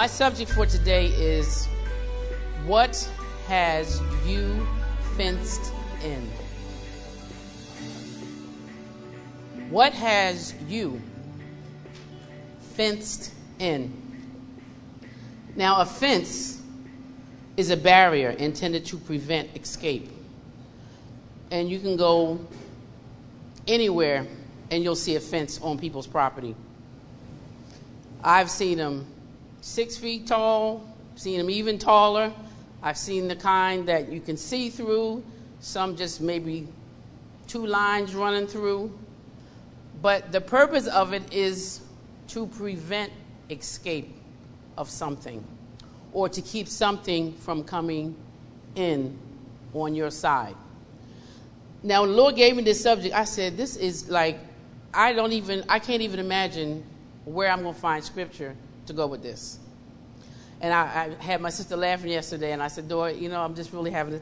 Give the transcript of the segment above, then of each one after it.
My subject for today is what has you fenced in? What has you fenced in? Now, a fence is a barrier intended to prevent escape. And you can go anywhere and you'll see a fence on people's property. I've seen them six feet tall, seen them even taller. I've seen the kind that you can see through, some just maybe two lines running through. But the purpose of it is to prevent escape of something or to keep something from coming in on your side. Now, when the Lord gave me this subject, I said, This is like, I don't even, I can't even imagine where I'm going to find scripture to go with this. And I, I, had my sister laughing yesterday, and I said, Dora, you know, I'm just really having a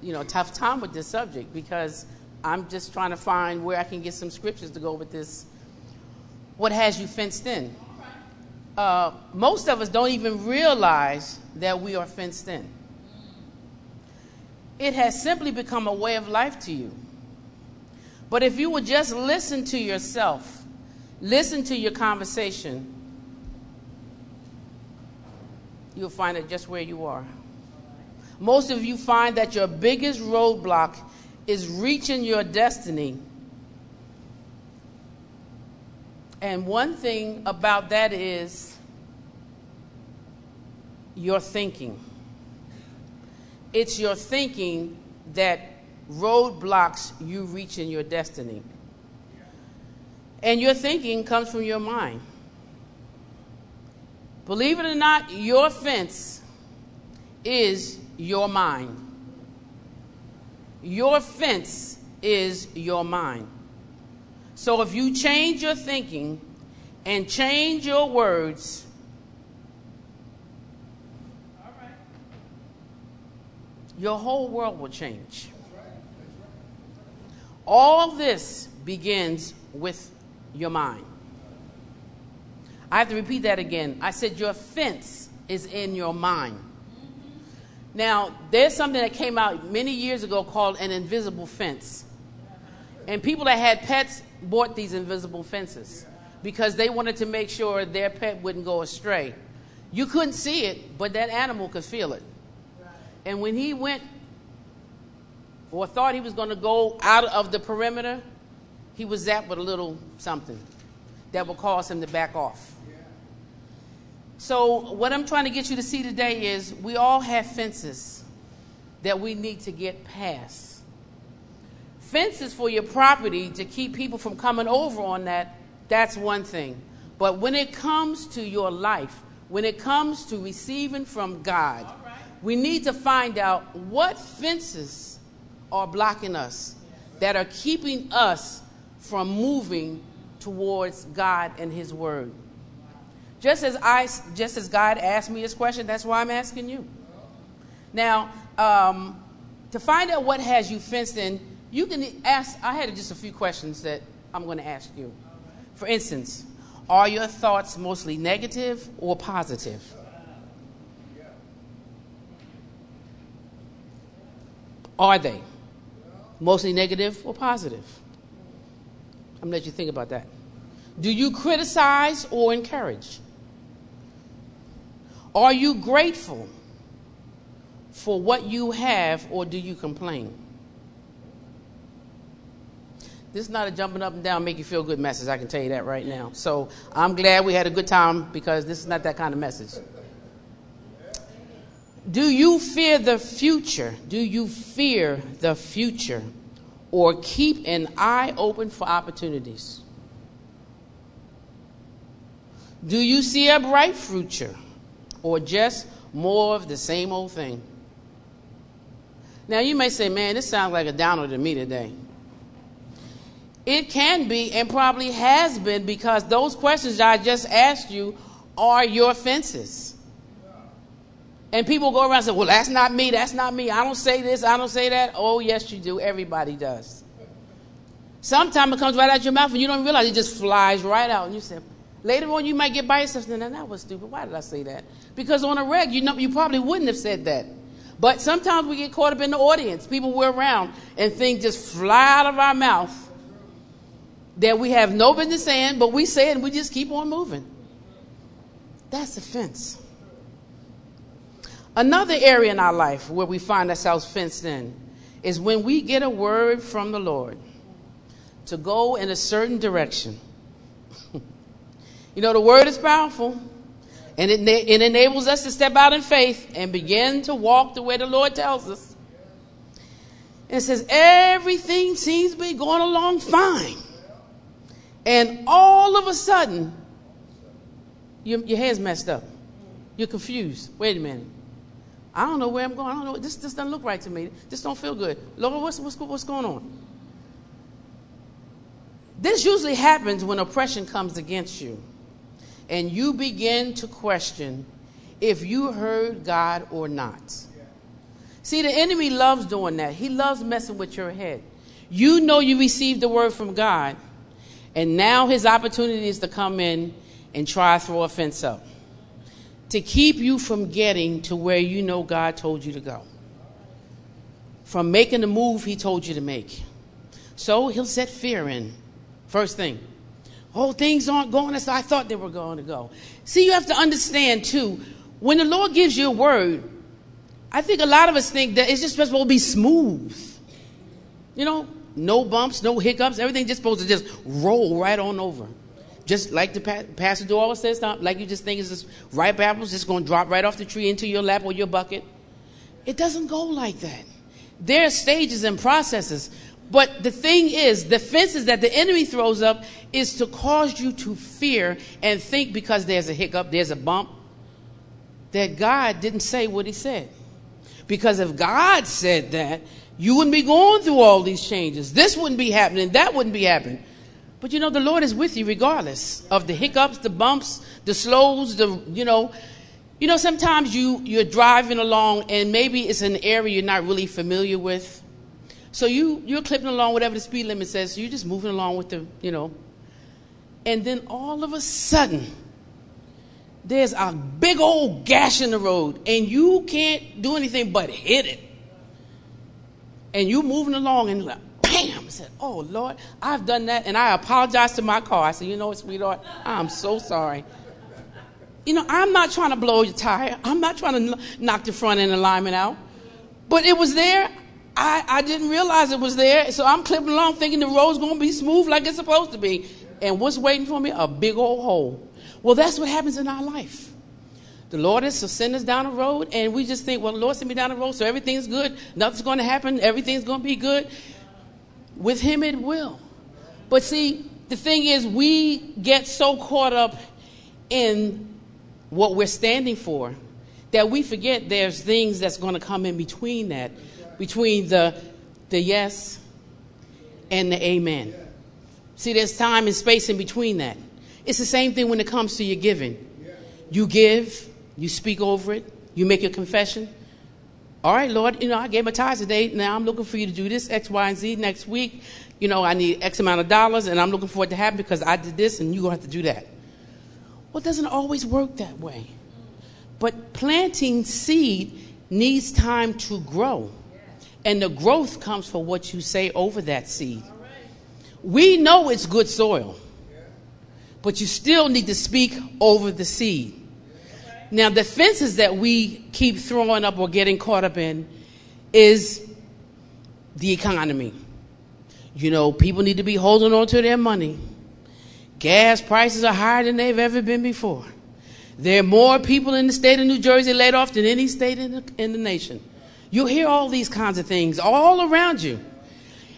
you know, tough time with this subject because I'm just trying to find where I can get some scriptures to go with this. What has you fenced in? Uh, most of us don't even realize that we are fenced in. It has simply become a way of life to you. But if you would just listen to yourself, listen to your conversation, you'll find it just where you are. Most of you find that your biggest roadblock is reaching your destiny. And one thing about that is your thinking. It's your thinking that roadblocks you reaching your destiny. And your thinking comes from your mind. Believe it or not, your fence is your mind. Your fence is your mind. So if you change your thinking and change your words, your whole world will change. All this begins with your mind. I have to repeat that again. I said your fence is in your mind. Now, there's something that came out many years ago called an invisible fence. And people that had pets bought these invisible fences because they wanted to make sure their pet wouldn't go astray. You couldn't see it, but that animal could feel it. And when he went or thought he was going to go out of the perimeter, he was zapped with a little something that would cause him to back off. So, what I'm trying to get you to see today is we all have fences that we need to get past. Fences for your property to keep people from coming over on that, that's one thing. But when it comes to your life, when it comes to receiving from God, we need to find out what fences are blocking us that are keeping us from moving towards God and His Word. Just as I, just as God asked me this question, that's why I'm asking you. Now, um, to find out what has you fenced in, you can ask. I had just a few questions that I'm going to ask you. For instance, are your thoughts mostly negative or positive? Are they mostly negative or positive? I'm going to let you think about that. Do you criticize or encourage? Are you grateful for what you have or do you complain? This is not a jumping up and down, make you feel good message. I can tell you that right now. So I'm glad we had a good time because this is not that kind of message. Do you fear the future? Do you fear the future? Or keep an eye open for opportunities? Do you see a bright future? Or just more of the same old thing. Now, you may say, man, this sounds like a downer to me today. It can be and probably has been because those questions I just asked you are your fences. And people go around and say, well, that's not me, that's not me. I don't say this, I don't say that. Oh, yes, you do. Everybody does. Sometimes it comes right out your mouth and you don't realize it just flies right out. And you say, Later on, you might get by yourself and that was stupid. Why did I say that? Because on a reg, you know, you probably wouldn't have said that. But sometimes we get caught up in the audience, people we're around, and things just fly out of our mouth that we have no business saying, but we say it and we just keep on moving. That's offense. Another area in our life where we find ourselves fenced in is when we get a word from the Lord to go in a certain direction. You know, the word is powerful, and it, it enables us to step out in faith and begin to walk the way the Lord tells us. And it says, everything seems to be going along fine. And all of a sudden, your, your head's messed up. You're confused. Wait a minute. I don't know where I'm going. I don't know. This, this doesn't look right to me. This don't feel good. Lord, what's, what's, what's going on? This usually happens when oppression comes against you and you begin to question if you heard God or not. See, the enemy loves doing that. He loves messing with your head. You know you received the word from God, and now his opportunity is to come in and try to throw a fence up to keep you from getting to where you know God told you to go, from making the move He told you to make. So He'll set fear in. First thing. Oh, things aren't going as I thought they were going to go. See, you have to understand too, when the Lord gives you a word, I think a lot of us think that it's just supposed to be smooth. You know, no bumps, no hiccups, everything just supposed to just roll right on over. Just like the pa- pastor do always says, like you just think it's just ripe apples just going to drop right off the tree into your lap or your bucket. It doesn't go like that. There are stages and processes. But the thing is, the fences that the enemy throws up is to cause you to fear and think because there's a hiccup, there's a bump, that God didn't say what he said. Because if God said that, you wouldn't be going through all these changes. This wouldn't be happening, that wouldn't be happening. But you know, the Lord is with you regardless of the hiccups, the bumps, the slows, the, you know. You know, sometimes you, you're driving along and maybe it's an area you're not really familiar with. So you, you're clipping along whatever the speed limit says. So you're just moving along with the, you know. And then all of a sudden, there's a big old gash in the road and you can't do anything but hit it. And you're moving along and like, bam! I said, Oh, Lord, I've done that. And I apologized to my car. I said, You know what, sweetheart? I'm so sorry. You know, I'm not trying to blow your tire, I'm not trying to knock the front end alignment out. But it was there. I, I didn't realize it was there. So I'm clipping along thinking the road's going to be smooth like it's supposed to be. And what's waiting for me? A big old hole. Well, that's what happens in our life. The Lord is to send us down the road, and we just think, well, the Lord sent me down the road, so everything's good. Nothing's going to happen. Everything's going to be good. With him, it will. But see, the thing is, we get so caught up in what we're standing for that we forget there's things that's going to come in between that, between the, the yes and the amen. See, there's time and space in between that. It's the same thing when it comes to your giving. You give, you speak over it, you make your confession, all right, Lord, you know, I gave my tithes today. Now I'm looking for you to do this, X, Y, and Z next week. You know, I need X amount of dollars, and I'm looking for it to happen because I did this, and you're going to have to do that. Well, it doesn't always work that way. But planting seed needs time to grow. And the growth comes from what you say over that seed. We know it's good soil, but you still need to speak over the seed. Now, the fences that we keep throwing up or getting caught up in is the economy. You know, people need to be holding on to their money. Gas prices are higher than they've ever been before. There are more people in the state of New Jersey laid off than any state in the, in the nation. You'll hear all these kinds of things all around you.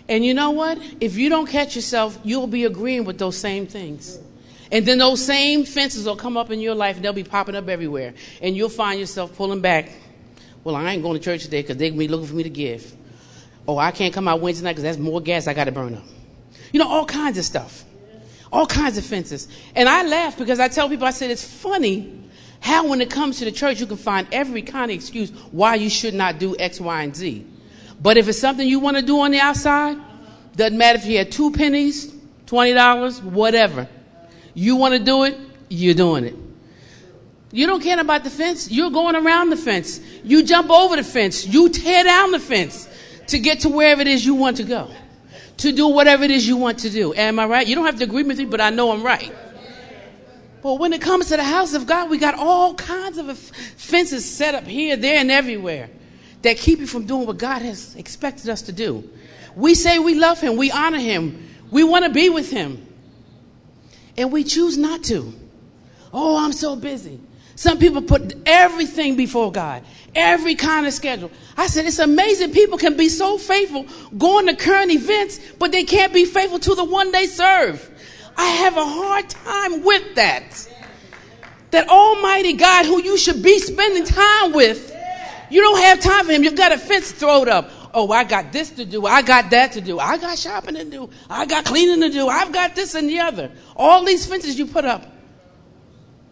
And you know what? If you don't catch yourself, you'll be agreeing with those same things. And then those same fences will come up in your life and they'll be popping up everywhere. And you'll find yourself pulling back. Well, I ain't going to church today because they're going to be looking for me to give. Oh, I can't come out Wednesday night because that's more gas I got to burn up. You know, all kinds of stuff. All kinds of fences. And I laugh because I tell people, I said, it's funny how when it comes to the church, you can find every kind of excuse why you should not do X, Y, and Z. But if it's something you want to do on the outside, doesn't matter if you had two pennies, $20, whatever. You want to do it, you're doing it. You don't care about the fence. You're going around the fence. You jump over the fence. You tear down the fence to get to wherever it is you want to go. To do whatever it is you want to do. Am I right? You don't have to agree with me, but I know I'm right. But when it comes to the house of God, we got all kinds of fences set up here, there, and everywhere that keep you from doing what God has expected us to do. We say we love Him, we honor Him, we want to be with Him, and we choose not to. Oh, I'm so busy. Some people put everything before God, every kind of schedule. I said, it's amazing people can be so faithful going to current events, but they can't be faithful to the one they serve. I have a hard time with that. That Almighty God, who you should be spending time with, you don't have time for Him. You've got a fence thrown up. Oh, I got this to do. I got that to do. I got shopping to do. I got cleaning to do. I've got this and the other. All these fences you put up.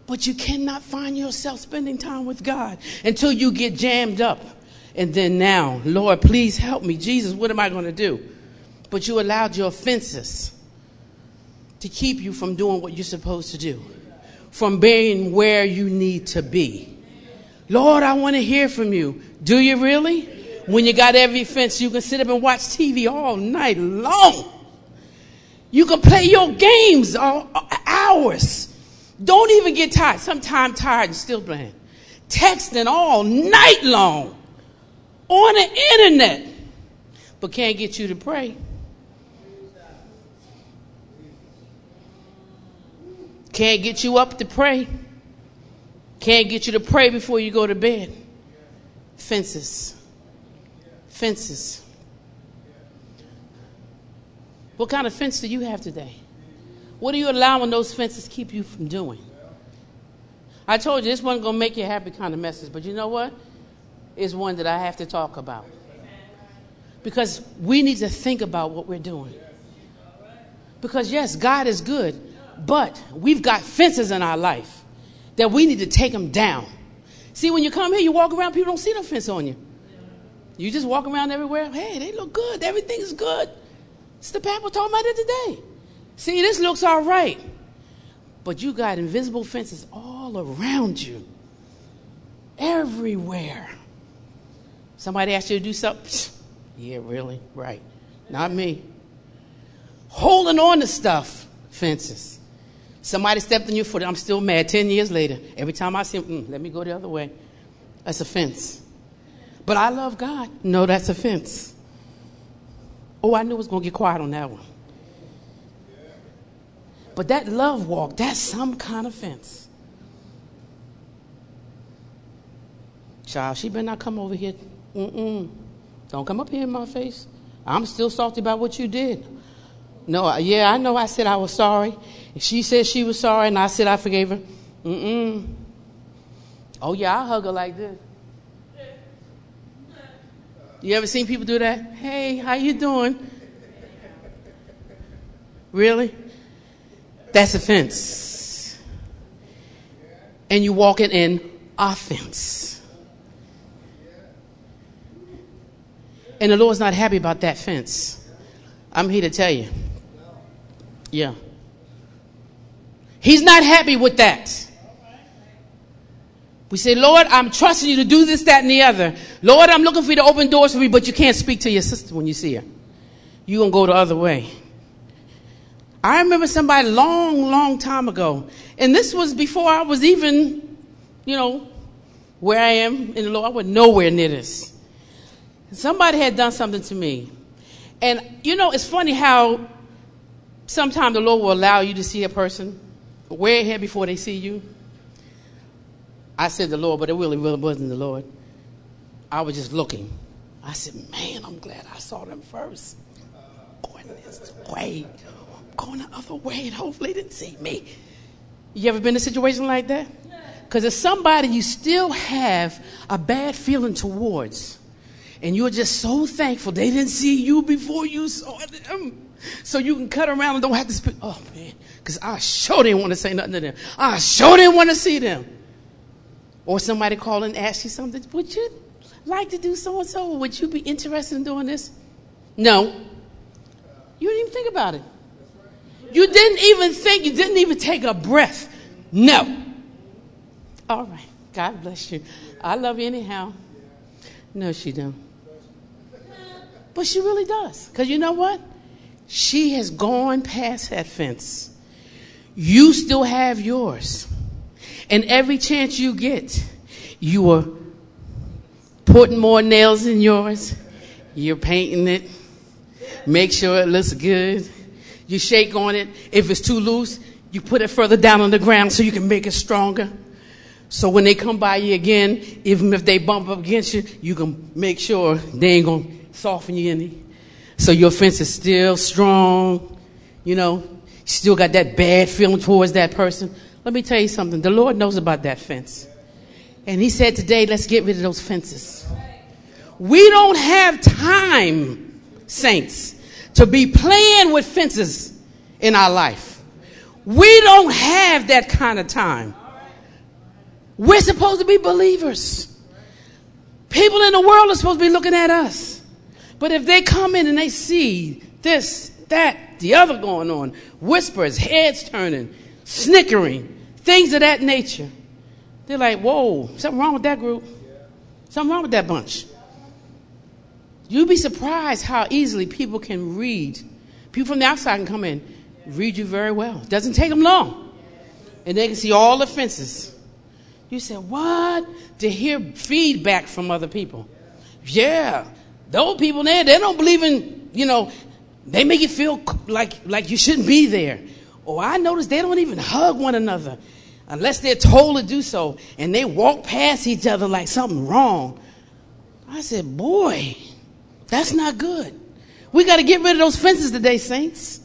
But you cannot find yourself spending time with God until you get jammed up. And then now, Lord, please help me. Jesus, what am I going to do? But you allowed your offenses to keep you from doing what you're supposed to do, from being where you need to be. Lord, I want to hear from you. Do you really? When you got every fence, you can sit up and watch TV all night long. You can play your games all, uh, hours don't even get tired. Sometimes tired and still playing. Texting all night long on the internet, but can't get you to pray. Can't get you up to pray. Can't get you to pray before you go to bed. Fences. Fences. What kind of fence do you have today? What are you allowing those fences keep you from doing? I told you this wasn't going to make you happy kind of message, but you know what? It's one that I have to talk about. Because we need to think about what we're doing. Because, yes, God is good, but we've got fences in our life that we need to take them down. See, when you come here, you walk around, people don't see no fence on you. You just walk around everywhere. Hey, they look good. Everything is good. It's the pastor talking about it today. See, this looks all right. But you got invisible fences all around you, everywhere. Somebody asked you to do something? Yeah, really? Right. Not me. Holding on to stuff, fences. Somebody stepped on your foot. I'm still mad 10 years later. Every time I see him, mm, let me go the other way. That's a fence. But I love God. No, that's a fence. Oh, I knew it was going to get quiet on that one. But that love walk, that's some kind of fence. Child, she better not come over here. Mm-mm. Don't come up here in my face. I'm still salty about what you did. No, yeah, I know I said I was sorry. She said she was sorry, and I said I forgave her. Mm-mm. Oh, yeah, I hug her like this. You ever seen people do that? Hey, how you doing? Really? That's offense. And you're walking in offense. And the Lord's not happy about that fence. I'm here to tell you. Yeah. He's not happy with that. We say, Lord, I'm trusting you to do this, that, and the other. Lord, I'm looking for you to open doors for me, but you can't speak to your sister when you see her. You're going to go the other way. I remember somebody long, long time ago, and this was before I was even, you know, where I am in the Lord. I was nowhere near this. Somebody had done something to me. And, you know, it's funny how sometimes the Lord will allow you to see a person way ahead before they see you. I said the Lord, but it really, really wasn't the Lord. I was just looking. I said, man, I'm glad I saw them first. Going this way going the other way and hopefully didn't see me. You ever been in a situation like that? Because it's somebody you still have a bad feeling towards, and you're just so thankful they didn't see you before you saw them. So you can cut around and don't have to speak. Oh man, because I sure didn't want to say nothing to them. I sure didn't want to see them. Or somebody call and ask you something. Would you like to do so and so? Would you be interested in doing this? No. You didn't even think about it. You didn't even think, you didn't even take a breath No. All right. God bless you. I love you anyhow. No, she don't. But she really does. Because you know what? She has gone past that fence. You still have yours. And every chance you get, you are putting more nails in yours. You're painting it. Make sure it looks good. You shake on it. If it's too loose, you put it further down on the ground so you can make it stronger. So when they come by you again, even if they bump up against you, you can make sure they ain't gonna soften you any. So your fence is still strong. You know, you still got that bad feeling towards that person. Let me tell you something. The Lord knows about that fence. And He said today, let's get rid of those fences. We don't have time, saints, to be playing with fences in our life. We don't have that kind of time. We're supposed to be believers. People in the world are supposed to be looking at us. But if they come in and they see this, that, the other going on, whispers, heads turning, snickering, things of that nature, they're like, whoa, something wrong with that group. Something wrong with that bunch. You'd be surprised how easily people can read. People from the outside can come in, read you very well. It doesn't take them long. And they can see all the fences. You say, what? To hear feedback from other people. Yeah. Those people there, they don't believe in, you know, they make you feel like, like you shouldn't be there. Or I notice they don't even hug one another unless they're told to do so. And they walk past each other like something wrong. I said, boy, that's not good. We got to get rid of those fences today, saints.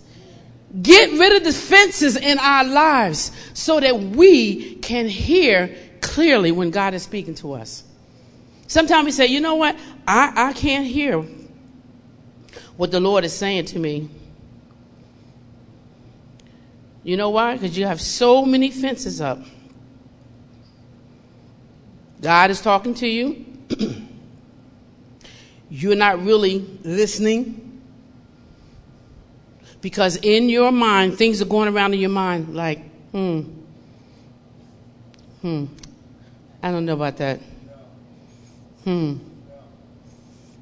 Get rid of the fences in our lives so that we can hear clearly when God is speaking to us. Sometimes we say, you know what? I, I can't hear what the Lord is saying to me. You know why? Because you have so many fences up. God is talking to you. You're not really listening. Because in your mind, things are going around in your mind like, hmm, hmm, I don't know about that. Hmm,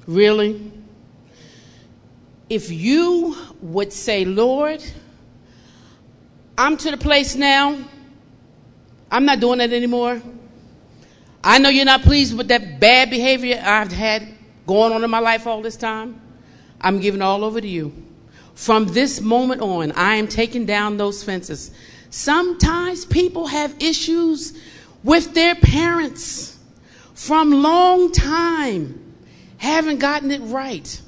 really? if you would say, Lord, I'm to the place now, I'm not doing that anymore. I know you're not pleased with that bad behavior I've had going on in my life all this time. I'm giving all over to you. From this moment on, I am taking down those fences. Sometimes people have issues with their parents from long time, haven't gotten it right.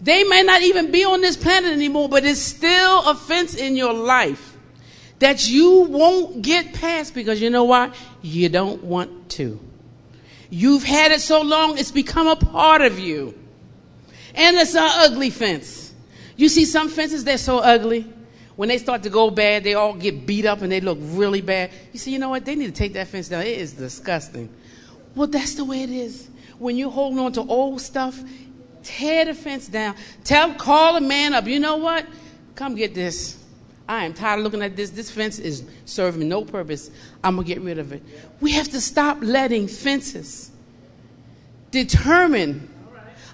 They may not even be on this planet anymore, but it's still a fence in your life that you won't get past because you know why? You don't want to. You've had it so long, it's become a part of you. And it's an ugly fence. You see some fences, they're so ugly. When they start to go bad, they all get beat up and they look really bad. You see, you know what? They need to take that fence down. It is disgusting. Well, that's the way it is. When you're holding on to old stuff, Tear the fence down. Tell, call a man up. You know what? Come get this. I am tired of looking at this. This fence is serving no purpose. I'm going to get rid of it. We have to stop letting fences determine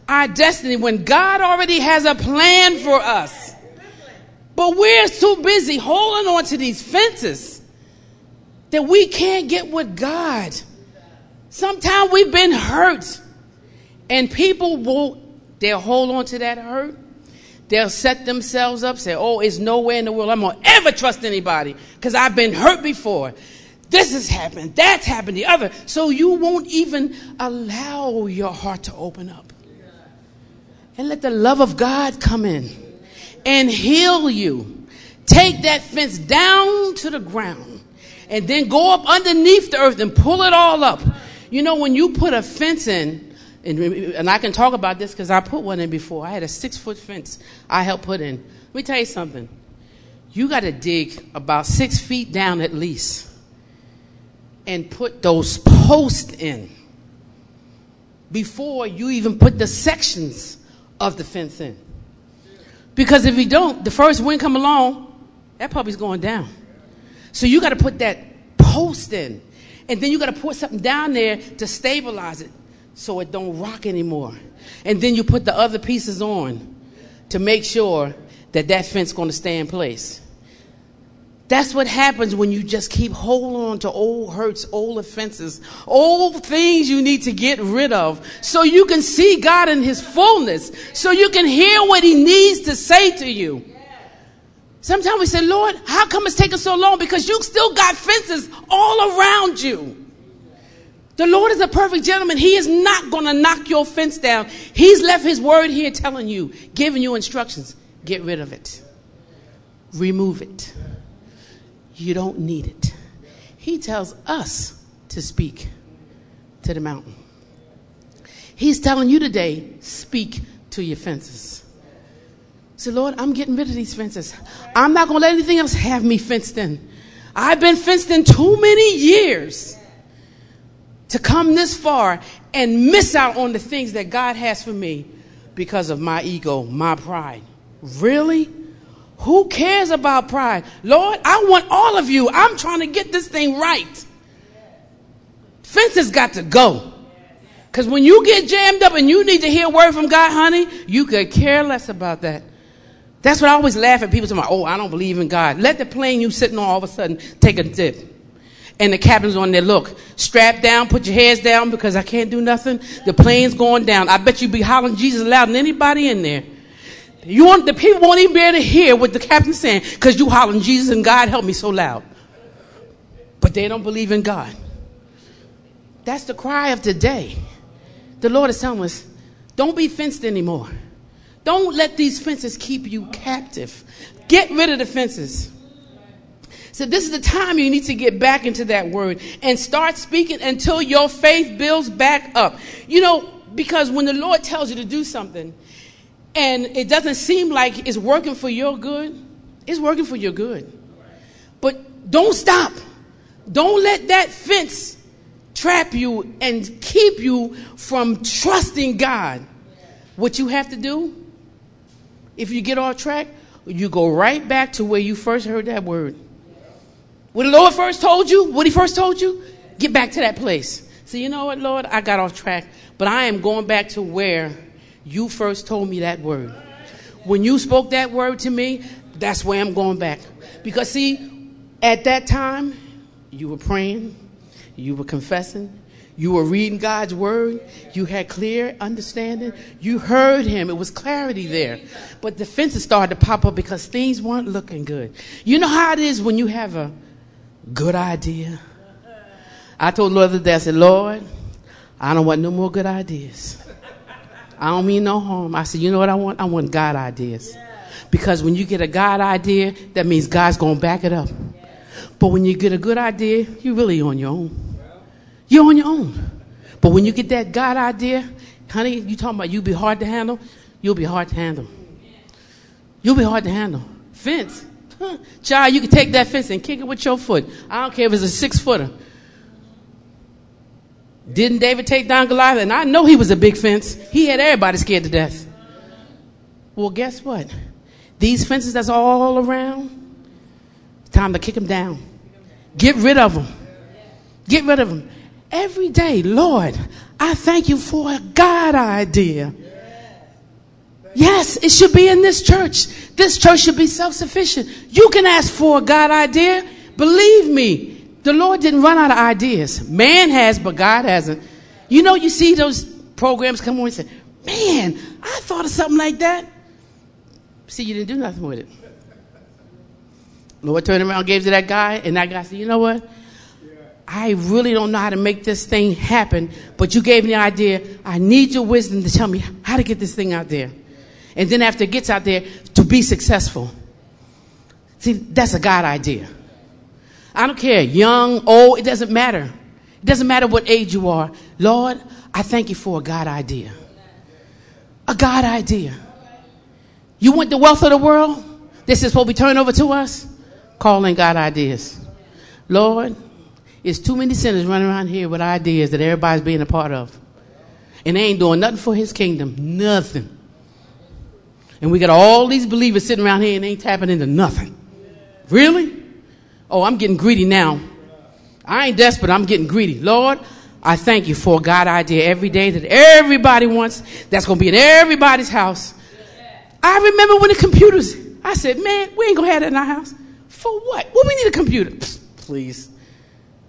our destiny when God already has a plan for us. But we're too busy holding on to these fences that we can't get with God. Sometimes we've been hurt, and people will They'll hold on to that hurt. They'll set themselves up, say, Oh, it's nowhere in the world I'm to ever trust anybody because I've been hurt before. This has happened, that's happened, the other. So you won't even allow your heart to open up. And let the love of God come in and heal you. Take that fence down to the ground and then go up underneath the earth and pull it all up. You know, when you put a fence in, and, and I can talk about this because I put one in before. I had a six foot fence I helped put in. Let me tell you something. You got to dig about six feet down at least and put those posts in before you even put the sections of the fence in. Because if you don't, the first wind come along, that puppy's going down. So you got to put that post in. And then you got to put something down there to stabilize it so it don't rock anymore. And then you put the other pieces on to make sure that that fence going to stay in place. That's what happens when you just keep holding on to old hurts, old offenses, old things you need to get rid of so you can see God in His fullness, so you can hear what He needs to say to you. Sometimes we say, Lord, how come it's taking so long? Because you still got fences all around you. The Lord is a perfect gentleman. He is not going to knock your fence down. He's left His word here telling you, giving you instructions. Get rid of it, remove it. You don't need it. He tells us to speak to the mountain. He's telling you today, speak to your fences. Say, Lord, I'm getting rid of these fences. I'm not going to let anything else have me fenced in. I've been fenced in too many years to come this far and miss out on the things that God has for me because of my ego, my pride. Really? Who cares about pride? Lord, I want all of you. I'm trying to get this thing right. Fences got to go. Because when you get jammed up and you need to hear a word from God, honey, you could care less about that. That's what I always laugh at people saying, oh, I don't believe in God. Let the plane you sitting on all of a sudden take a dip. And the captain's on there, look, strap down, put your heads down because I can't do nothing. The plane's going down. I bet you be hollering Jesus louder than anybody in there. You want the people won't even be able to hear what the captain's saying because you hollering Jesus and God help me so loud. But they don't believe in God. That's the cry of today. The Lord is telling us, don't be fenced anymore. Don't let these fences keep you captive. Get rid of the fences. So this is the time you need to get back into that word and start speaking until your faith builds back up. You know, because when the Lord tells you to do something, and it doesn't seem like it's working for your good, it's working for your good. But don't stop. Don't let that fence trap you and keep you from trusting God. What you have to do, if you get off track, you go right back to where you first heard that word. When the Lord first told you, what He first told you, get back to that place. So, you know what, Lord? I got off track, but I am going back to where you first told me that word. When you spoke that word to me, that's where I'm going back. Because, see, at that time, you were praying, you were confessing, you were reading God's word, you had clear understanding, you heard Him, it was clarity there. But defenses started to pop up because things weren't looking good. You know how it is when you have a good idea? I told Lord day, I said, Lord, I don't want no more good ideas. I don't mean no harm. I said, you know what I want? I want God ideas. Because when you get a God idea, that means God's going to back it up. But when you get a good idea, you're really on your own. You're on your own. But when you get that God idea, honey, you talking about you be hard to handle? You'll be hard to handle. You'll be hard to handle. Fence. Huh. Child, you can take that fence and kick it with your foot. I don't care if it's a six footer. Didn't David take down Goliath? And I know he was a big fence. He had everybody scared to death. Well, guess what? These fences that's all around, time to kick them down. Get rid of them. Get rid of them. Every day, Lord, I thank you for a God idea. Yes, it should be in this church. This church should be self sufficient. You can ask for a God idea. Believe me, the Lord didn't run out of ideas. Man has, but God hasn't. You know, you see those programs come on and say, Man, I thought of something like that. See, you didn't do nothing with it. Lord turned around, gave to that guy, and that guy said, You know what? I really don't know how to make this thing happen, but you gave me the idea. I need your wisdom to tell me how to get this thing out there. And then after it gets out there, to be successful. See, that's a God idea. I don't care, young, old, it doesn't matter. It doesn't matter what age you are. Lord, I thank you for a God idea. A God idea. You want the wealth of the world? This is what we turn over to us? Calling God ideas. Lord, it's too many sinners running around here with ideas that everybody's being a part of. And they ain't doing nothing for his kingdom. Nothing. And we got all these believers sitting around here and ain't tapping into nothing. Really? Oh, I'm getting greedy now. I ain't desperate, I'm getting greedy. Lord, I thank you for a God idea every day that everybody wants, that's going to be in everybody's house. I remember when the computers, I said, man, we ain't going to have that in our house. For what? What we need a computer? Psst, please.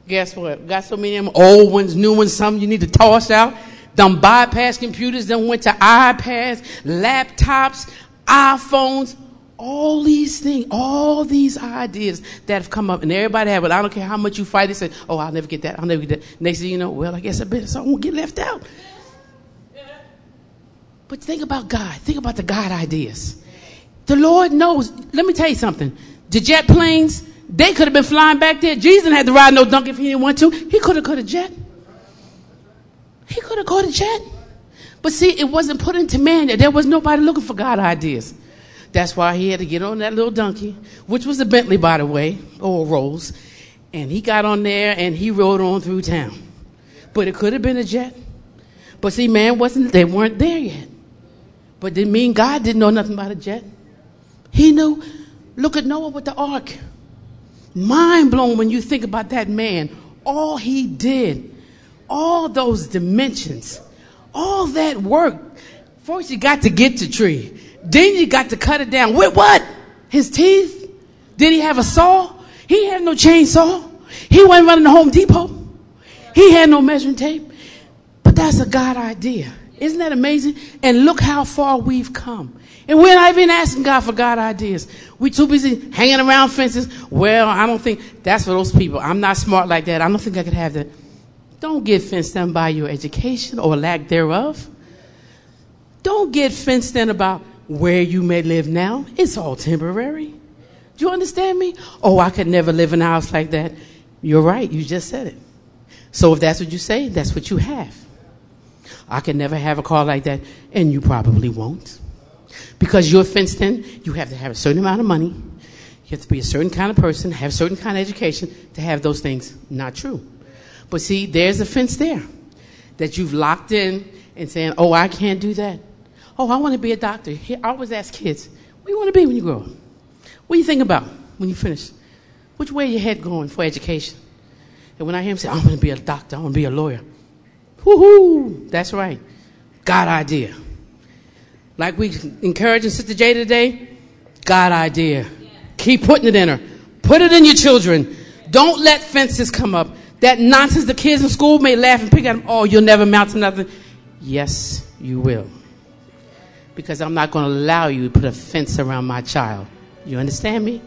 Guess what? Got so many of them old ones, new ones, some you need to toss out. Them bypass computers, then went to iPads, laptops, iPhones, all these things, all these ideas that have come up, and everybody have it. I don't care how much you fight. They say, "Oh, I'll never get that. I'll never get that." Next thing you know, well, I guess I better so I won't get left out. But think about God. Think about the God ideas. The Lord knows. Let me tell you something. The jet planes, they could have been flying back there. Jesus had to ride no donkey if he didn't want to. He could have caught a jet. He could have caught a jet. But see, it wasn't put into man. There was nobody looking for God ideas. That's why he had to get on that little donkey, which was a Bentley, by the way, or a Rolls. And he got on there and he rode on through town. But it could have been a jet. But see, man wasn't, they weren't there yet. But didn't mean God didn't know nothing about a jet. He knew, look at Noah with the ark. Mind blown when you think about that man. All he did, all those dimensions, all that work. First, you got to get the tree. Then you got to cut it down. With what? His teeth? Did he have a saw? He had no chainsaw. He wasn't running the Home Depot. He had no measuring tape. But that's a God idea. Isn't that amazing? And look how far we've come. And we're not even asking God for God ideas. We're too busy hanging around fences. Well, I don't think that's for those people. I'm not smart like that. I don't think I could have that. Don't get fenced in by your education or lack thereof. Don't get fenced in about where you may live now. It's all temporary. Do you understand me? Oh, I could never live in a house like that. You're right. You just said it. So if that's what you say, that's what you have. I could never have a car like that, and you probably won't. Because you're fenced in, you have to have a certain amount of money. You have to be a certain kind of person, have a certain kind of education to have those things. Not true. But see, there's a fence there that you've locked in and saying, oh, I can't do that. Oh, I want to be a doctor. I always ask kids, what do you want to be when you grow up? What do you think about when you finish? Which way your head going for education? And when I hear him say, I want to be a doctor, I want to be a lawyer. Woohoo! That's right. God idea. Like we encouraging Sister Jada today, God idea. Keep putting it in her. Put it in your children. Don't let fences come up. That nonsense the kids in school may laugh and pick at them. Oh, you'll never mount to nothing. Yes, you will. Because I'm not going to allow you to put a fence around my child. You understand me?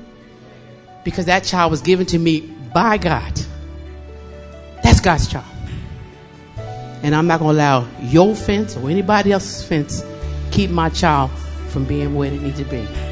Because that child was given to me by God. That's God's child. And I'm not going to allow your fence or anybody else's fence keep my child from being where they need to be.